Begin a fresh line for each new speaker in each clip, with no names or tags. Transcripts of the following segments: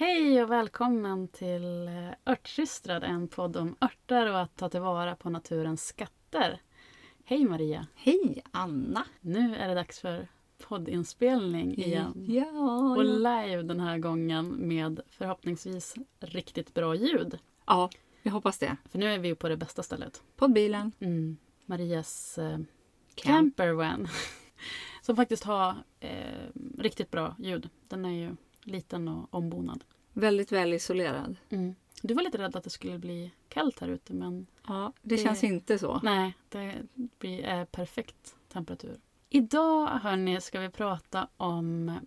Hej och välkommen till eh, Örtsystrad, en podd om örter och att ta tillvara på naturens skatter. Hej Maria!
Hej Anna!
Nu är det dags för poddinspelning igen.
Ja,
Och
ja.
live den här gången med förhoppningsvis riktigt bra ljud.
ja, vi hoppas det.
För nu är vi på det bästa stället.
Poddbilen.
Mm. Marias eh,
Camp.
campervan. Som faktiskt har eh, riktigt bra ljud. Den är ju liten och ombonad.
Väldigt väl isolerad.
Mm. Du var lite rädd att det skulle bli kallt här ute men
Ja, det,
Det-
känns inte så.
nej, det blir är perfekt temperatur. Idag hörni ska vi prata om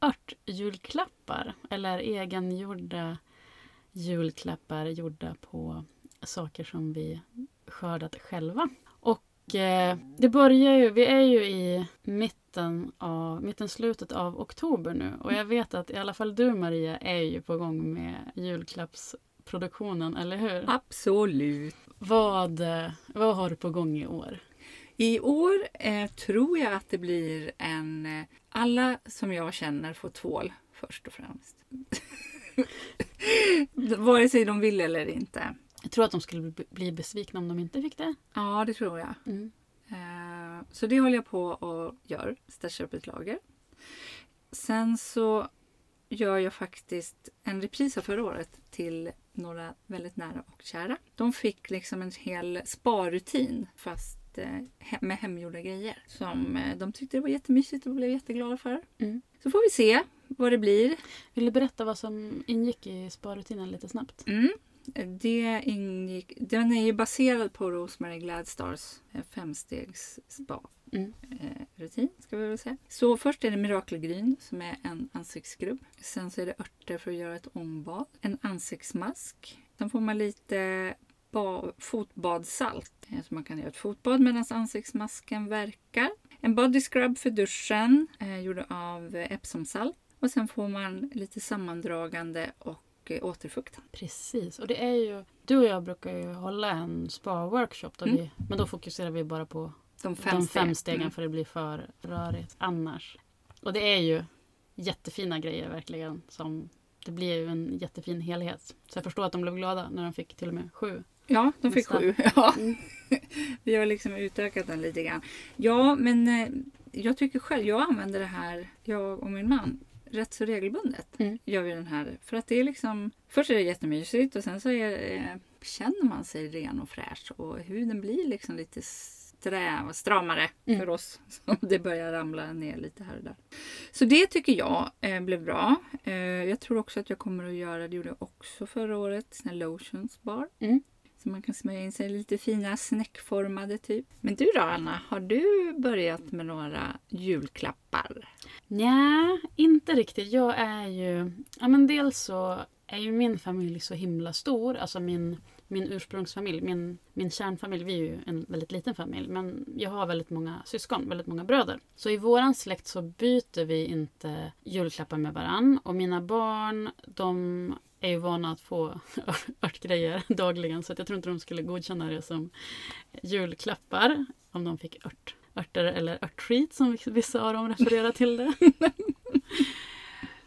örtjulklappar eller egengjorda julklappar gjorda på saker som vi skördat själva. Eh, det börjar ju, vi är ju i mitten av, mitten slutet av oktober nu och jag vet att i alla fall du Maria är ju på gång med julklappsproduktionen, eller hur?
Absolut.
Vad, eh, vad har du på gång i år?
I år eh, tror jag att det blir en... Eh, alla som jag känner får tvål först och främst. Vare sig de vill eller inte.
Jag tror att de skulle bli- besvikna om de inte fick det.
Ja, det tror jag.
Mm.
Eh, Så det håller jag på och gör. Stashar upp ett lager. Sen så gör jag faktiskt en repris av förra året till några väldigt nära och kära. De fick liksom en hel sparrutin fast eh, med hemgjorda grejer som eh, de tyckte det var jättemysigt och blev jätteglada för.
Mm.
Så får vi se vad det blir.
Vill du berätta vad som ingick i sparrutinen lite snabbt?
Mm. Det ingick, den är ju baserad på Rosemary Gladstars eh, femstegs spa
Mm.
eh, rutin, ska vi väl säga. Så först är det mirakelgryn som är en ansiktsskrubb. Sen så är det örter för att göra ett ångbad. En ansiktsmask. Sen får man lite ba- fotbadsalt eh, så man kan göra ett fotbad medan ansiktsmasken verkar. En body scrub för duschen eh, gjord av Epsomsalt. Och sen får man lite sammandragande och eh, återfuktande.
Precis, och det är ju... Du och jag brukar ju hålla en spa-workshop,
Mm.
vi, men då fokuserar vi bara på
De fem,
de fem
steg.
stegen
Mm.
för det blir för rörigt annars. Och det är ju jättefina grejer verkligen. Som, det blir ju en jättefin helhet. Så jag förstår att de blev glada när de fick till och med sju.
Ja, de fick
Nästa.
sju. Ja.
Mm.
Vi har liksom utökat den lite grann. Ja, men eh, jag tycker själv, jag använder det här, jag och min man, rätt så regelbundet.
Mm.
Gör vi den här. För att det är liksom, först är det jättemysigt och sen så är, eh, känner man sig ren och fräsch och huden blir liksom lite sträv, stramare
Mm.
för oss. Så det börjar ramla ner lite här och där. Så det tycker jag eh, blev bra. Eh, jag tror också att jag kommer att göra, det gjorde jag också förra året, såna lotions bar.
Mm.
Så man kan smörja in sig lite fina snäckformade typ. Men du då Anna, har du börjat med några julklappar?
Nja, inte riktigt. Jag är ju... Ja, men dels så är ju min familj så himla stor. Alltså min, min ursprungsfamilj, min, min kärnfamilj. Vi är ju en väldigt liten familj. Men jag har väldigt många syskon, väldigt många bröder. Så i våran släkt så byter vi inte julklappar med varann. Och mina barn, de är ju vana att få örtgrejer dagligen. Så att jag tror inte de skulle godkänna det som julklappar. Om de fick ört, örter eller örtskit som vissa av dem refererar till det.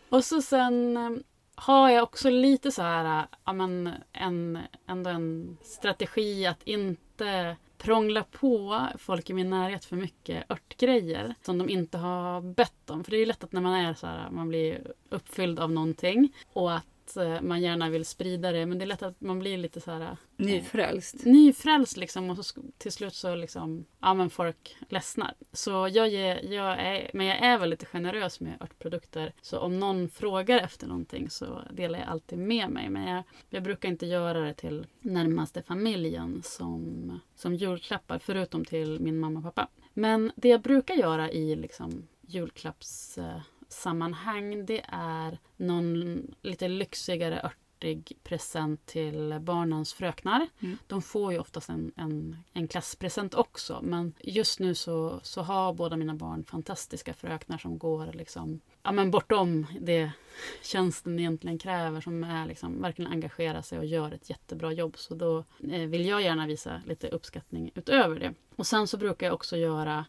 Och så sen eh, har jag också lite så här, eh, ja men en, ändå en strategi att inte prångla på folk i min närhet för mycket örtgrejer som de inte har bett om. För det är ju lätt att när man är så här, man blir uppfylld av någonting och att eh, man gärna vill sprida det men det är lätt att man blir lite så här eh,
Nyfrälst.
nyfrälst liksom och så till slut så liksom, ja men folk ledsnar. Så jag, ger, jag är, men jag är väl lite generös med örtprodukter. Så om någon frågar efter någonting så delar jag alltid med mig. Men jag, jag brukar inte göra det till närmaste familjen som, som julklappar, förutom till min mamma och pappa. Men det jag brukar göra i liksom julklapps eh, sammanhang det är någon lite lyxigare örtig present till barnens fröknar.
Mm.
De får ju oftast en, en, en klasspresent också men just nu så, så har båda mina barn fantastiska fröknar som går liksom, ja, men bortom det tjänsten egentligen kräver som är liksom, verkligen engagerar sig och gör ett jättebra jobb. Så då eh, vill jag gärna visa lite uppskattning utöver det. Och sen så brukar jag också göra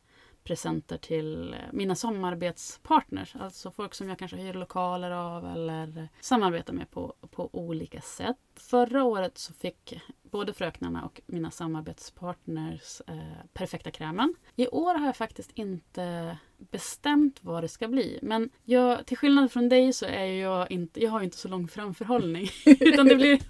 presenter till eh, mina samarbetspartners. Alltså folk som jag kanske hyr lokaler av eller samarbetar med på, på olika sätt. Förra året så fick både fröknarna och mina samarbetspartners eh, perfekta krämen. I år har jag faktiskt inte bestämt vad det ska bli. Men jag, till skillnad från dig så är jag inte, jag har inte så lång framförhållning. Utan det blir,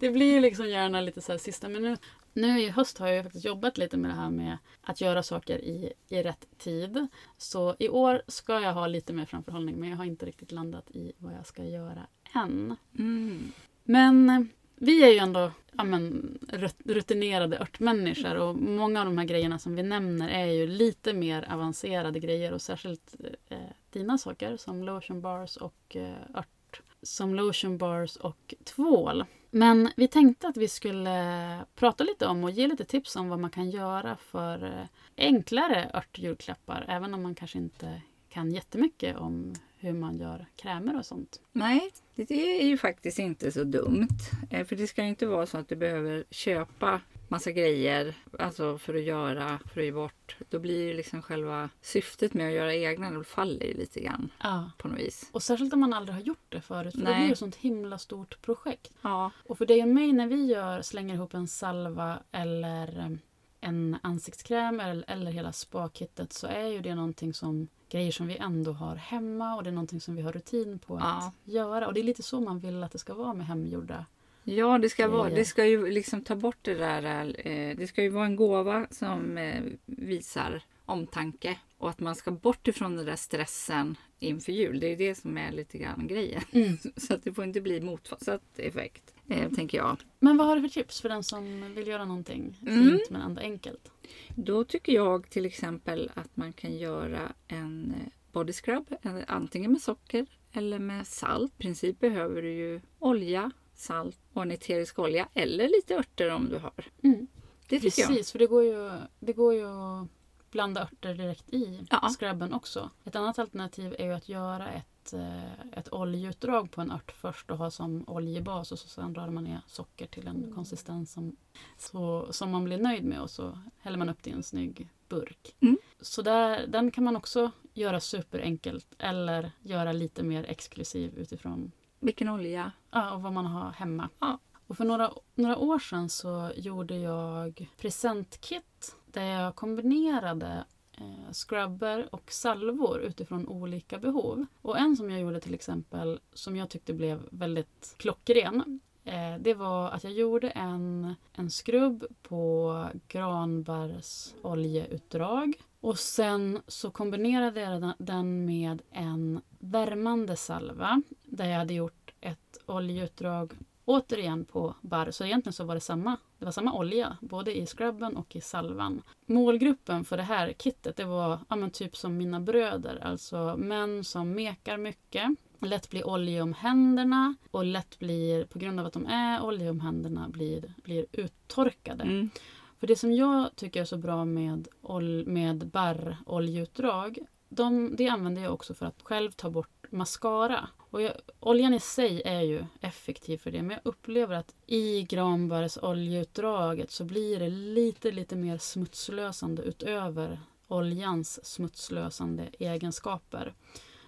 det blir liksom gärna lite så här sista minuten. Nu i höst har jag faktiskt jobbat lite med det här med att göra saker i, i rätt tid. Så i år ska jag ha lite mer framförhållning men jag har inte riktigt landat i vad jag ska göra än.
Mm.
Men vi är ju ändå ja, men, rutinerade örtmänniskor och många av de här grejerna som vi nämner är ju lite mer avancerade grejer och särskilt eh, dina saker som lotion bars och eh, ört som lotion bars och tvål. Men vi tänkte att vi skulle eh, prata lite om och ge lite tips om vad man kan göra för eh, enklare örtjulklappar även om man kanske inte kan jättemycket om hur man gör krämer och sånt.
Nej, det är ju faktiskt inte så dumt. Eh, för det ska ju inte vara så att du behöver köpa massa grejer alltså för att göra, för att ge bort. Då blir ju liksom själva syftet med att göra egna, det faller ju lite grann
ja.
på något vis.
Och särskilt om man aldrig har gjort det förut, för Nej. det blir ju ett sånt himla stort projekt.
Ja.
Och för dig och mig när vi gör, slänger ihop en salva eller eh, en ansiktskräm eller, eller hela spakittet så är ju det någonting som grejer som vi ändå har hemma och det är någonting som vi har rutin på
ja.
att göra. Och det är lite så man vill att det ska vara med hemgjorda
Ja, det ska, vara, det ska ju liksom ta bort det där. Eh, det ska ju vara en gåva som eh, visar omtanke och att man ska bort ifrån den där stressen inför jul. Det är det som är lite grann grejen.
Mm.
Så att det får inte bli motsatt effekt, eh, tänker jag.
Men vad har du för tips för den som vill göra någonting
Mm.
fint men ändå enkelt?
Då tycker jag till exempel att man kan göra en eh, body scrub, antingen med socker eller med salt. I princip behöver du ju olja, salt och en eterisk olja eller lite örter om du har.
Mm.
Det tycker jag.
Precis, för det går ju, det går ju att blanda örter direkt i
Ja.
scrubben också. Ett annat alternativ är ju att göra ett, eh, ett oljeutdrag på en ört först och ha som oljebas och så sen drar man ner socker till en konsistens som, så, som man blir nöjd med och så häller man upp det i en snygg burk.
Mm.
Så där, den kan man också göra superenkelt eller göra lite mer exklusiv utifrån
Vilken olja?
ja, och vad man har hemma.
Ja.
Och för några, några år sedan så gjorde jag presentkit där jag kombinerade eh, scrubber och salvor utifrån olika behov. Och en som jag gjorde till exempel som jag tyckte blev väldigt klockren eh, det var att jag gjorde en, en skrubb på granbärs oljeutdrag och sen så kombinerade jag den- med en värmande salva där jag hade gjort ett oljeutdrag återigen på barr. Så egentligen så var det samma, det var samma olja både i scrubben och i salvan. Målgruppen för det här kittet det var ja, men typ som mina bröder, alltså män som mekar mycket lätt blir olja om händerna och lätt blir, på grund av att de är olja om händerna, blir, blir uttorkade.
Mm.
För det som jag tycker är så bra med, ol- med barroljeutdrag, de, det använder jag också för att själv ta bort mascara. Och jag, oljan i sig är ju effektiv för det, men jag upplever att i granbarrsoljeutdraget så blir det lite, lite mer smutslösande utöver oljans smutslösande egenskaper.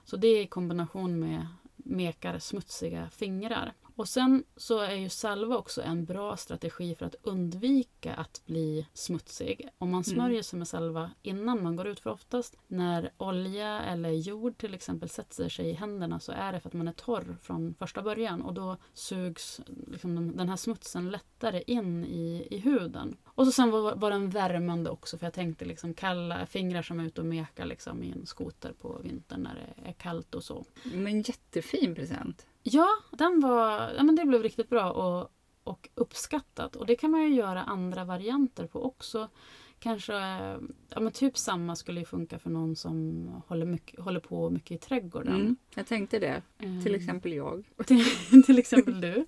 Så det är i kombination med mekar smutsiga fingrar. Och sen så är ju salva också en bra strategi för att undvika att bli smutsig. Om man smörjer sig med salva innan man går ut, för oftast när olja eller jord till exempel sätter sig i händerna så är det för att man är torr från första början och då sugs liksom den- den här smutsen lättare in i, i huden. Och så sen var, var den värmande också för jag tänkte liksom kalla fingrar som är ute och mekar liksom i en skoter på vintern när det är kallt och så.
Men jättefin present.
Ja, den var, ja men det blev riktigt bra och, och uppskattat. Och det kan man ju göra andra varianter på också. Kanske, ja men typ samma skulle ju funka för någon som håller, mycket, håller på mycket i trädgården.
Mm. Jag tänkte det. Till exempel jag.
till, till exempel du.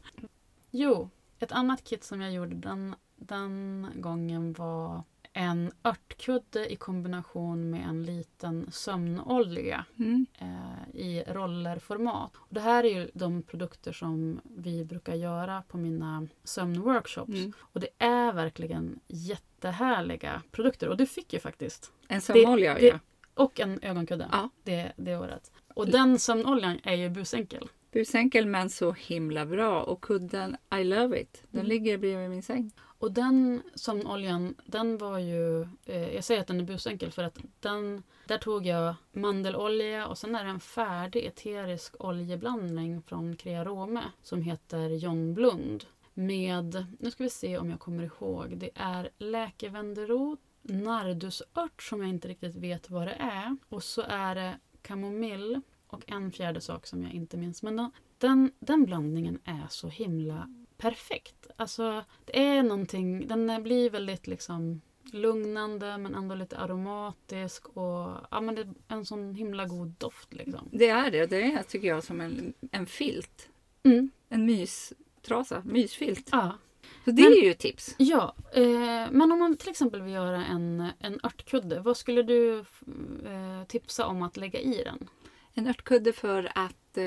Jo, ett annat kit som jag gjorde den, den gången var en örtkudde i kombination med en liten sömnolja
Mm.
eh, i rollerformat. Och det här är ju de produkter som vi brukar göra på mina sömnworkshops.
Mm.
Och det är verkligen jättehärliga produkter. Och du fick ju faktiskt.
En sömnolja,
det,
ja.
Och en ögonkudde.
Ja.
Det, det året. Och den sömnoljan är ju busenkel.
Busenkel men så himla bra. Och kudden I love it. Den
Mm.
ligger bredvid min säng.
Och den sömnoljan, den var ju... Eh, jag säger att den är busenkel för att den... Där tog jag mandelolja och sen är det en färdig eterisk oljeblandning från Crearome som heter John Blund. Med, nu ska vi se om jag kommer ihåg, det är läkevänderot, nardusört som jag inte riktigt vet vad det är. Och så är det kamomill och en fjärde sak som jag inte minns. Men den, den, den blandningen är så himla perfekt. Alltså, det är någonting, den blir väldigt liksom lugnande men ändå lite aromatisk och ja, men det är en sån himla god doft liksom.
Det är det. Det är tycker jag som en, en filt.
Mm.
En mystrasa. Mysfilt.
Ja.
Så det
Men-
är ju ett tips.
Ja, eh, men om man till exempel vill göra en, en örtkudde, vad skulle du eh, tipsa om att lägga i den?
En örtkudde för att eh,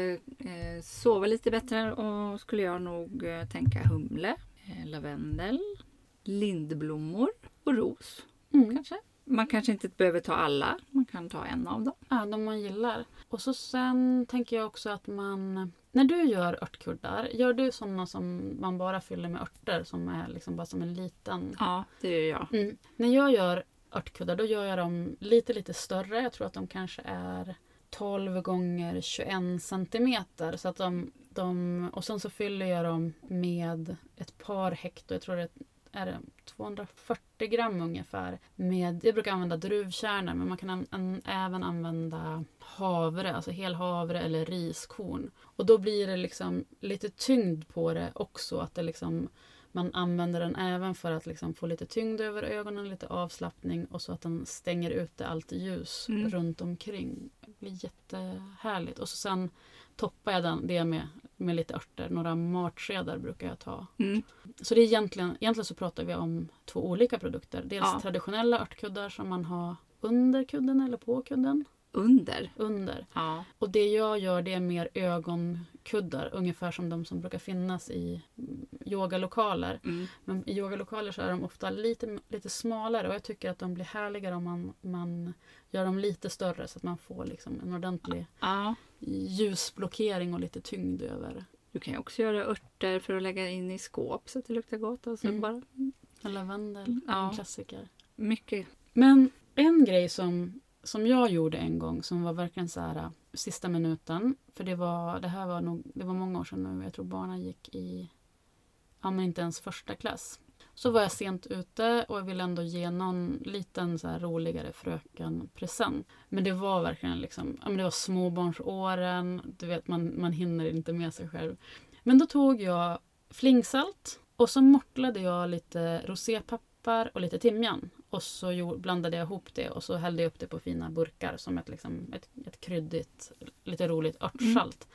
eh, sova lite bättre och skulle jag nog eh, tänka humle, eh, lavendel, lindblommor och ros
Mm.
kanske. Man kanske inte behöver ta alla, man kan ta en av dem.
Ja, de man gillar. Och så sen tänker jag också att man... När du gör örtkuddar, gör du sådana som man bara fyller med örter som är liksom bara som en liten...
Ja, det gör jag.
Mm. När jag gör örtkuddar då gör jag dem lite lite större. Jag tror att de kanske är 12 gånger 21 centimeter. Så att de, de, och sen så fyller jag dem med ett par hekto. Jag tror det är det 240 gram ungefär. Med, jag brukar använda druvkärnor men man kan an, an, även använda havre, alltså hel havre eller riskorn. Och då blir det liksom lite tyngd på det också. Att det liksom man använder den även för att liksom få lite tyngd över ögonen, lite avslappning och så att den stänger ute allt ljus
Mm.
runt omkring. Det blir jättehärligt. Och så sen toppar jag den, det med, med lite örter. Några matskedar brukar jag ta.
Mm.
Så det är egentligen, egentligen så pratar vi om två olika produkter. Dels
Ja.
traditionella örtkuddar som man har under kudden eller på kudden.
Under.
Under.
Ja.
Och det jag gör det är mer ögonkuddar. Ungefär som de som brukar finnas i yogalokaler.
Mm.
Men i yogalokaler så är de ofta lite, lite smalare och jag tycker att de blir härligare om man, man gör dem lite större så att man får liksom en ordentlig
ja.
ljusblockering och lite tyngd över.
Du kan ju också göra örter för att lägga in i skåp så att det luktar gott. Alltså
Mm.
bara
En lavendel,
Ja.
en klassiker.
mycket.
Men en grej som, som jag gjorde en gång som var verkligen så här äh, sista minuten. För det var, det här var nog, det var många år sedan nu. Jag tror barnen gick i, ja men inte ens första klass. Så var jag sent ute och jag ville ändå ge någon liten så här roligare fröken-present. Men det var verkligen liksom, ja men det var småbarnsåren. Du vet man, man hinner inte med sig själv. Men då tog jag flingsalt och så mortlade jag lite rosépappar och lite timjan. Och så blandade jag ihop det och så hällde jag upp det på fina burkar som ett, liksom, ett, ett kryddigt, lite roligt örtsalt.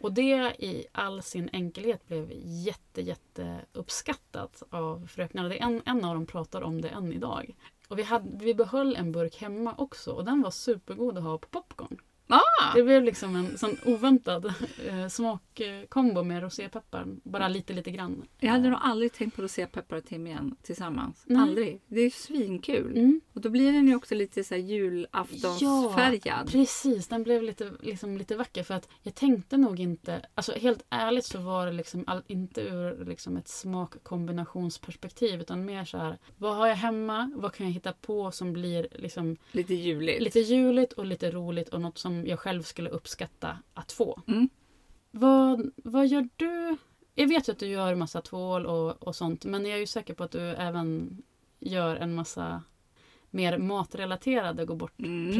Och det i all sin enkelhet blev jätte, jätte uppskattat av fröknarna. Det är en, en av dem pratar om det än idag. Och vi, hade, vi behöll en burk hemma också och den var supergod att ha på popcorn.
Ah!
Det blev liksom en sån oväntad eh, smakkombo med rosépeppar. Bara lite, lite grann.
Jag hade nog aldrig tänkt på rosépeppar och timjan tillsammans.
Nej.
Aldrig. Det är svinkul.
Mm.
Och då blir den ju också lite så här julaftonsfärgad.
Precis, den blev lite, liksom, lite vacker för att jag tänkte nog inte, alltså helt ärligt så var det liksom all, inte ur liksom ett smakkombinationsperspektiv utan mer så här, vad har jag hemma, vad kan jag hitta på som blir liksom
Lite juligt.
lite juligt och lite roligt och något som jag själv skulle uppskatta att få.
Mm.
Vad, vad gör du? Jag vet ju att du gör massa tvål och, och sånt men jag är ju säker på att du även gör en massa mer matrelaterade gå bort
Mm.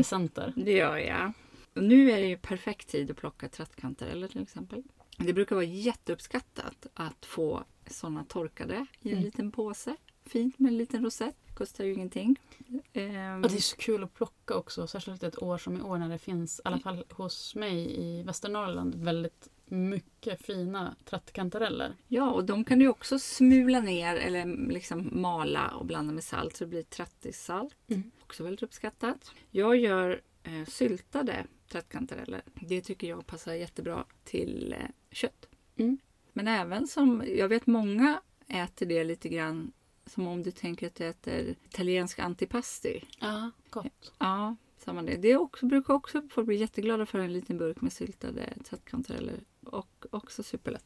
Det gör jag. Nu är det ju perfekt tid att plocka trattkantareller till exempel. Det brukar vara jätteuppskattat att få sådana torkade i en
Mm.
liten påse. Fint med en liten rosett. Kostar ju ingenting. Ehm,
Och det är så kul att plocka också, särskilt ett år som i år när det finns, i alla fall hos mig i Västernorrland, väldigt mycket fina trattkantareller.
Ja, och de kan du också smula ner eller liksom mala och blanda med salt så det blir trattissalt.
Mm.
Också väldigt uppskattat. Jag gör eh, syltade trattkantareller. Det tycker jag passar jättebra till eh, kött.
Mm.
Men även som, jag vet många äter det lite grann som om du tänker att du äter italiensk antipasti.
Ja, gott.
Ja, samma det. Det också, brukar också folk bli jätteglada för en liten burk med syltade trattkantareller. Och också superlätt.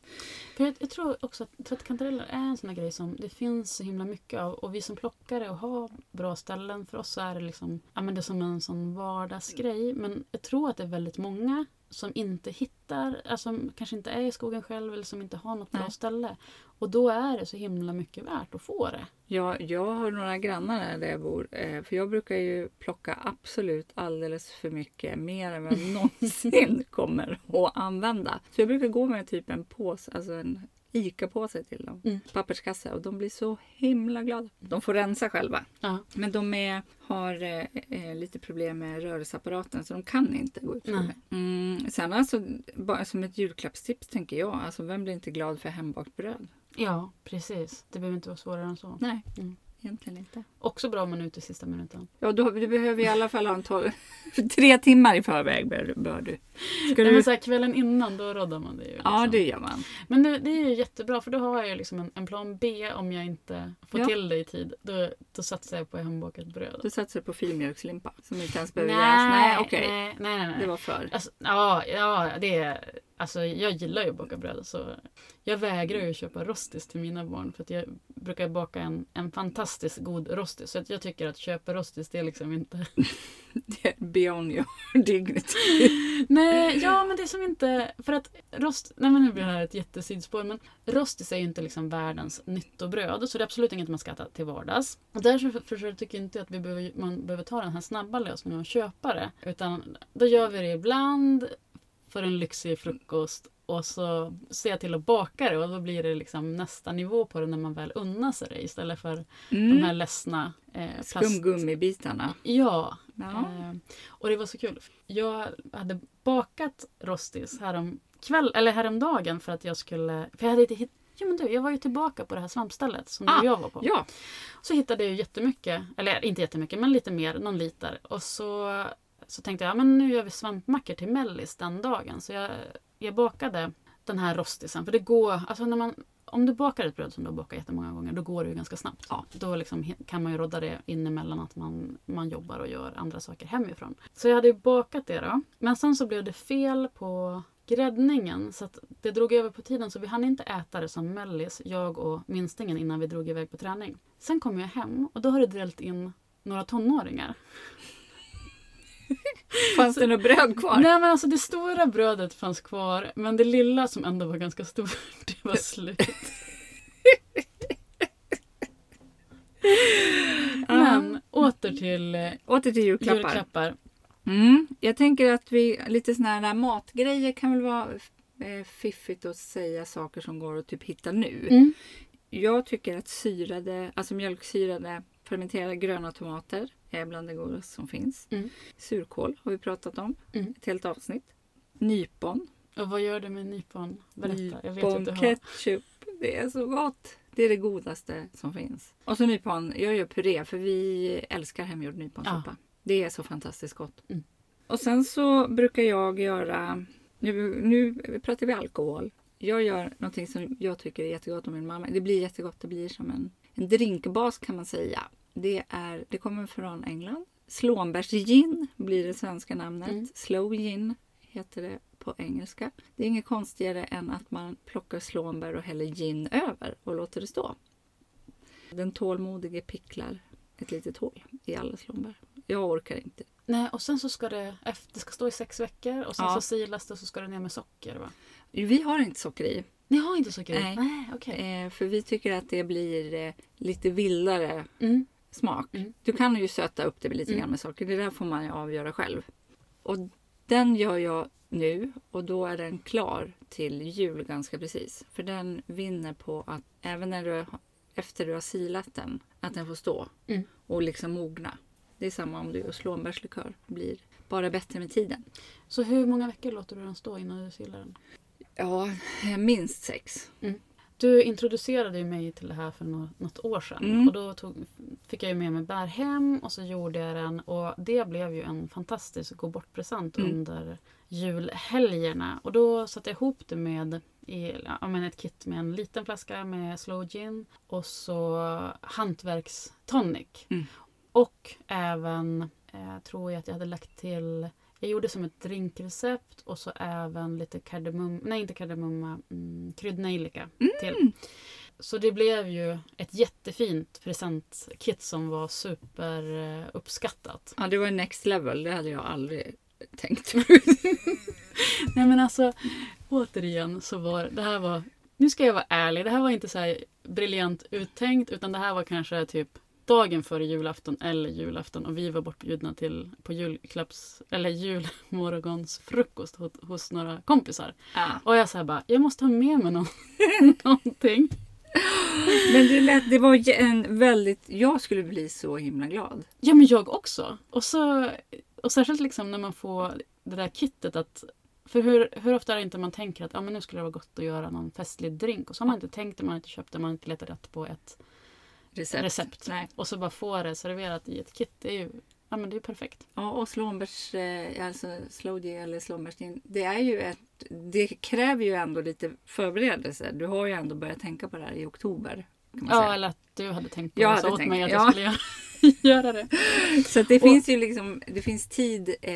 För jag, jag tror också att trattkantareller är en sån här grej som det finns så himla mycket av. Och vi som plockare och har bra ställen, för oss så är det liksom, ja men det är som en sån vardagsgrej. Men jag tror att det är väldigt många som inte hittar, alltså kanske inte är i skogen själv eller som inte har något bra
Nej.
ställe. Och då är det så himla mycket värt att få det.
Jag, jag har några grannar här där jag bor. Eh, för jag brukar ju plocka absolut alldeles för mycket. Mer än vad jag någonsin kommer att använda. Så jag brukar gå med typ en påse, alltså en ICA-påse till dem.
Mm.
Papperskasse. Och de blir så himla glada. De får rensa själva.
Ja.
Men de är, har eh, eh, lite problem med rörelseapparaten så de kan inte gå ut. Mm, sen alltså, bara som ett julklappstips tänker jag. Alltså, vem blir inte glad för hembakt bröd?
ja, precis. Det behöver inte vara svårare än så.
Nej,
Mm.
Egentligen inte.
Också bra om man är ute i sista minuten.
Ja, då, du behöver i alla fall ha en tolv, tre timmar i förväg bör, bör du. Ska
Nej,
du
men så här, kvällen innan då råddar man det ju. Liksom.
ja, det gör man.
Men det, det är ju jättebra för då har jag ju liksom en, en plan B om jag inte får
Ja.
till det i tid. Då, då satsar jag på hembakat bröd.
Du satsar på filmjölkslimpa som inte ens behöver. Nej, okej.
nej, nej, nej, nej.
Det var för.
Alltså, ja, ja, det är... Alltså, jag gillar ju att baka bröd. Så jag vägrar ju köpa rostis till mina barn. För att jag brukar baka en, en fantastiskt god rostis. Så att jag tycker att köpa rostis, det är liksom inte...
Det är beyond your dignity.
Nej, ja men det är som inte... För att rost... Nej men nu blir det här ett jättesidospår. Men rostis är ju inte liksom världens nyttobröd. Så det är absolut inget man ska äta till vardags. Och därför för, för, tycker jag inte att vi behöver, man behöver ta den här snabba lösningen och köpa det. Utan då gör vi det ibland för en lyxig frukost. Och så ser jag till att baka det och då blir det liksom nästa nivå på det när man väl unnar sig det istället för de här
Mm.
ledsna eh, plast...
Skumgummibitarna.
Ja,
Ja.
Eh, och det var så kul. Jag hade bakat rostis härom kväll, eller häromdagen för att jag skulle... För jag hade inte hitt, Jo men du, jag var ju tillbaka på det här svampstället som
Ah,
jag var på.
ja.
Så hittade jag ju jättemycket, eller inte jättemycket, men lite mer, någon liter. Och så, så tänkte jag, ja, men nu gör vi svampmackor till mellis den dagen. Så jag, jag bakade den här rostisen. För det går, alltså när man, om du bakar ett bröd som du har bakat jättemånga gånger, då går det ju ganska snabbt.
Ja.
Då liksom kan man ju rodda det in emellan att man, man jobbar och gör andra saker hemifrån. Så jag hade ju bakat det då. Men sen så blev det fel på gräddningen så att det drog över på tiden så vi hann inte äta det som mellis, jag och minstingen innan vi drog iväg på träning. Sen kom jag hem och då har det drällt in några tonåringar.
Fanns det något bröd kvar?
Nej men alltså det stora brödet fanns kvar men det lilla som ändå var ganska stort, det var slut. men åter till eh,
Åter till julklappar.
julklappar.
Mm. Jag tänker att vi, lite såna här matgrejer kan väl vara eh, fiffigt att säga saker som går att typ hitta nu.
Mm.
Jag tycker att syrade, alltså mjölksyrade fermenterade gröna tomater är bland det godaste som finns.
Mm.
Surkål har vi pratat om.
Mm.
Ett helt avsnitt. Nypon.
Och vad gör du med nypon? Berätta. Jag vet att du
Nypon
har.
ketchup. Det är så gott. Det är det godaste som finns. Och så nypon. Jag gör puré för vi älskar hemgjord nyponsoppa. Det är så fantastiskt gott.
Mm.
Och sen så brukar jag göra... Nu, nu pratar vi alkohol. Jag gör någonting som jag tycker är jättegott och min mamma. Det blir jättegott. Det blir som en, en drinkbas kan man säga. Det, är, det kommer från England. Slånbärsgin blir det svenska namnet.
Mm.
Slow gin heter det på engelska. Det är inget konstigare än att man plockar slånbär och häller gin över och låter det stå. Den tålmodige picklar ett litet hål i alla slånbär. Jag orkar inte.
Nej, och sen så ska det, det ska stå i sex veckor och sen
Ja.
så silas det och så ska det ner med socker va?
Vi har inte socker i.
Ni har inte socker i?
Nej.
Nej okej.
Eh, för vi tycker att det blir eh, lite vildare
Mm.
Smak.
Mm.
Du kan ju söta upp det lite
Mm.
grann med socker. Det där får man ju avgöra själv. Och den gör jag nu och då är den klar till jul ganska precis. För den vinner på att även när du, efter du har silat den, att den får stå
Mm.
och liksom mogna. Det är samma om du gör slånbärslikör. Det blir bara bättre med tiden.
Så hur många veckor låter du den stå innan du silar den?
Ja, minst sex.
Du introducerade ju mig till det här för nå- något år sedan.
Mm.
Och då tog, fick jag ju med mig bär hem och så gjorde jag den. Och det blev ju en fantastisk gå bort-present
Mm.
under julhelgerna. Och då satte jag ihop det med i, ja, men ett kit med en liten flaska med slow gin och så hantverkstonic.
Mm.
Och även eh, tror jag att jag hade lagt till jag gjorde som ett drinkrecept och så även lite kardemumma, nej inte kardemumma, mm, kryddnejlika till. Så det blev ju ett jättefint presentkit som var superuppskattat.
Ja, det var next level. Det hade jag aldrig tänkt.
Nej men alltså, återigen så var det här var, nu ska jag vara ärlig, det här var inte så här briljant uttänkt utan det här var kanske typ dagen före julafton eller julafton och vi var bortbjudna till på julklapps eller julmorgonsfrukost hos, hos några kompisar.
Ja.
Och jag sa bara, jag måste ha med mig någon, någonting.
Men det, lät, det var en väldigt... Jag skulle bli så himla glad.
Ja men jag också. Och, så, och särskilt liksom när man får det där kittet att för hur, hur ofta är det inte man tänker att ja, men nu skulle det vara gott att göra någon festlig drink och så har man inte tänkt det, man har inte köpt det, man har inte letat rätt på ett
Recept.
recept.
Nej.
Och så bara få det serverat i ett kit. Det är ju ja, men det är perfekt.
Ja, och slåmbärs, eh, alltså slowdy eller slåmbärstin, det är ju ett... Det kräver ju ändå lite förberedelse. Du har ju ändå börjat tänka på det här i oktober. Kan man
Ja,
säga.
eller att du hade tänkt på
Jag
det
hade
åt
tänkt,
mig att
ja.
jag skulle göra, göra det.
Så att det
Och-
finns ju liksom, det finns tid eh,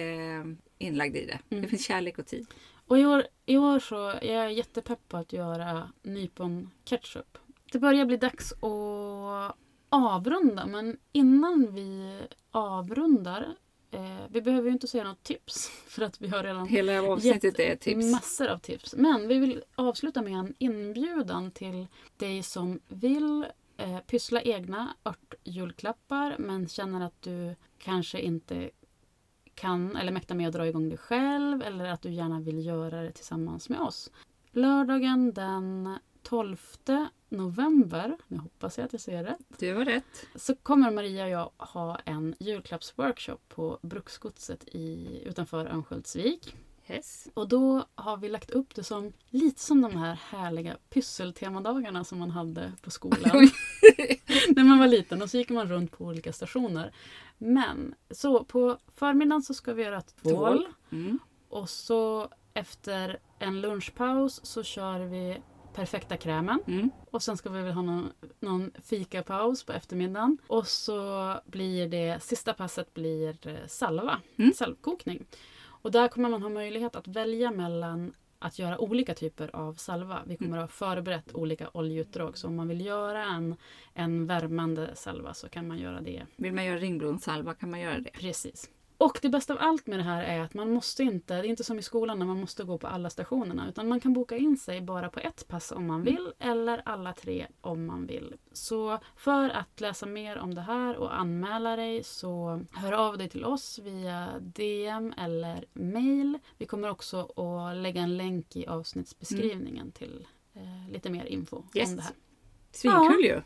inlagd i det.
Mm.
Det finns kärlek och tid.
Och i år, i år så är jag jättepepp på att göra nypon ketchup. Det börjar bli dags att avrunda men innan vi avrundar eh, vi behöver ju inte säga något tips för att vi har redan
Hela avsnittet är tips.
massor av tips. Men vi vill avsluta med en inbjudan till dig som vill eh, pyssla egna örtjulklappar men känner att du kanske inte kan eller mäktar med att dra igång det själv eller att du gärna vill göra det tillsammans med oss. Lördagen den 12 november, nu hoppas jag att jag säger rätt,
Du har rätt.
så kommer Maria och jag ha en julklappsworkshop på Bruksgodset i, utanför Örnsköldsvik.
Yes.
Och då har vi lagt upp det som lite som de här härliga pysseltemadagarna som man hade på skolan. När man var liten och så gick man runt på olika stationer. Men så på förmiddagen så ska vi göra ett tvål.
Tvål. Mm.
Och så efter en lunchpaus så kör vi perfekta krämen.
Mm.
Och sen ska vi väl ha någon, någon fikapaus på eftermiddagen. Och så blir det, sista passet blir eh, salva,
Mm.
salvkokning. Och där kommer man ha möjlighet att välja mellan att göra olika typer av salva. Vi kommer ha förberett olika oljeutdrag. Så om man vill göra en, en värmande salva så kan man göra det
Vill man göra ringblomssalva kan man göra det.
Precis. Och det bästa av allt med det här är att man måste inte, det är inte som i skolan när man måste gå på alla stationerna, utan man kan boka in sig bara på ett pass om man vill, eller alla tre om man vill. Så för att läsa mer om det här och anmäla dig så hör av dig till oss via DM eller mail. Vi kommer också att lägga en länk i avsnittsbeskrivningen till eh, lite mer info
Yes.
om det här.
Svinkul ju.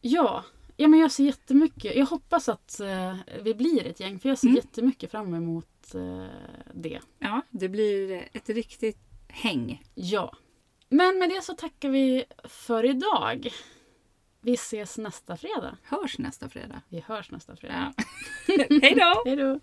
Ja, ja men jag ser jättemycket. Jag hoppas att eh, vi blir ett gäng för jag ser
Mm.
jättemycket fram emot eh, det.
Ja, det blir ett riktigt häng.
Ja. Men med det så tackar vi för idag. Vi ses nästa fredag.
Hörs nästa fredag.
Vi hörs nästa fredag.
Ja. Hej då!
Hej då!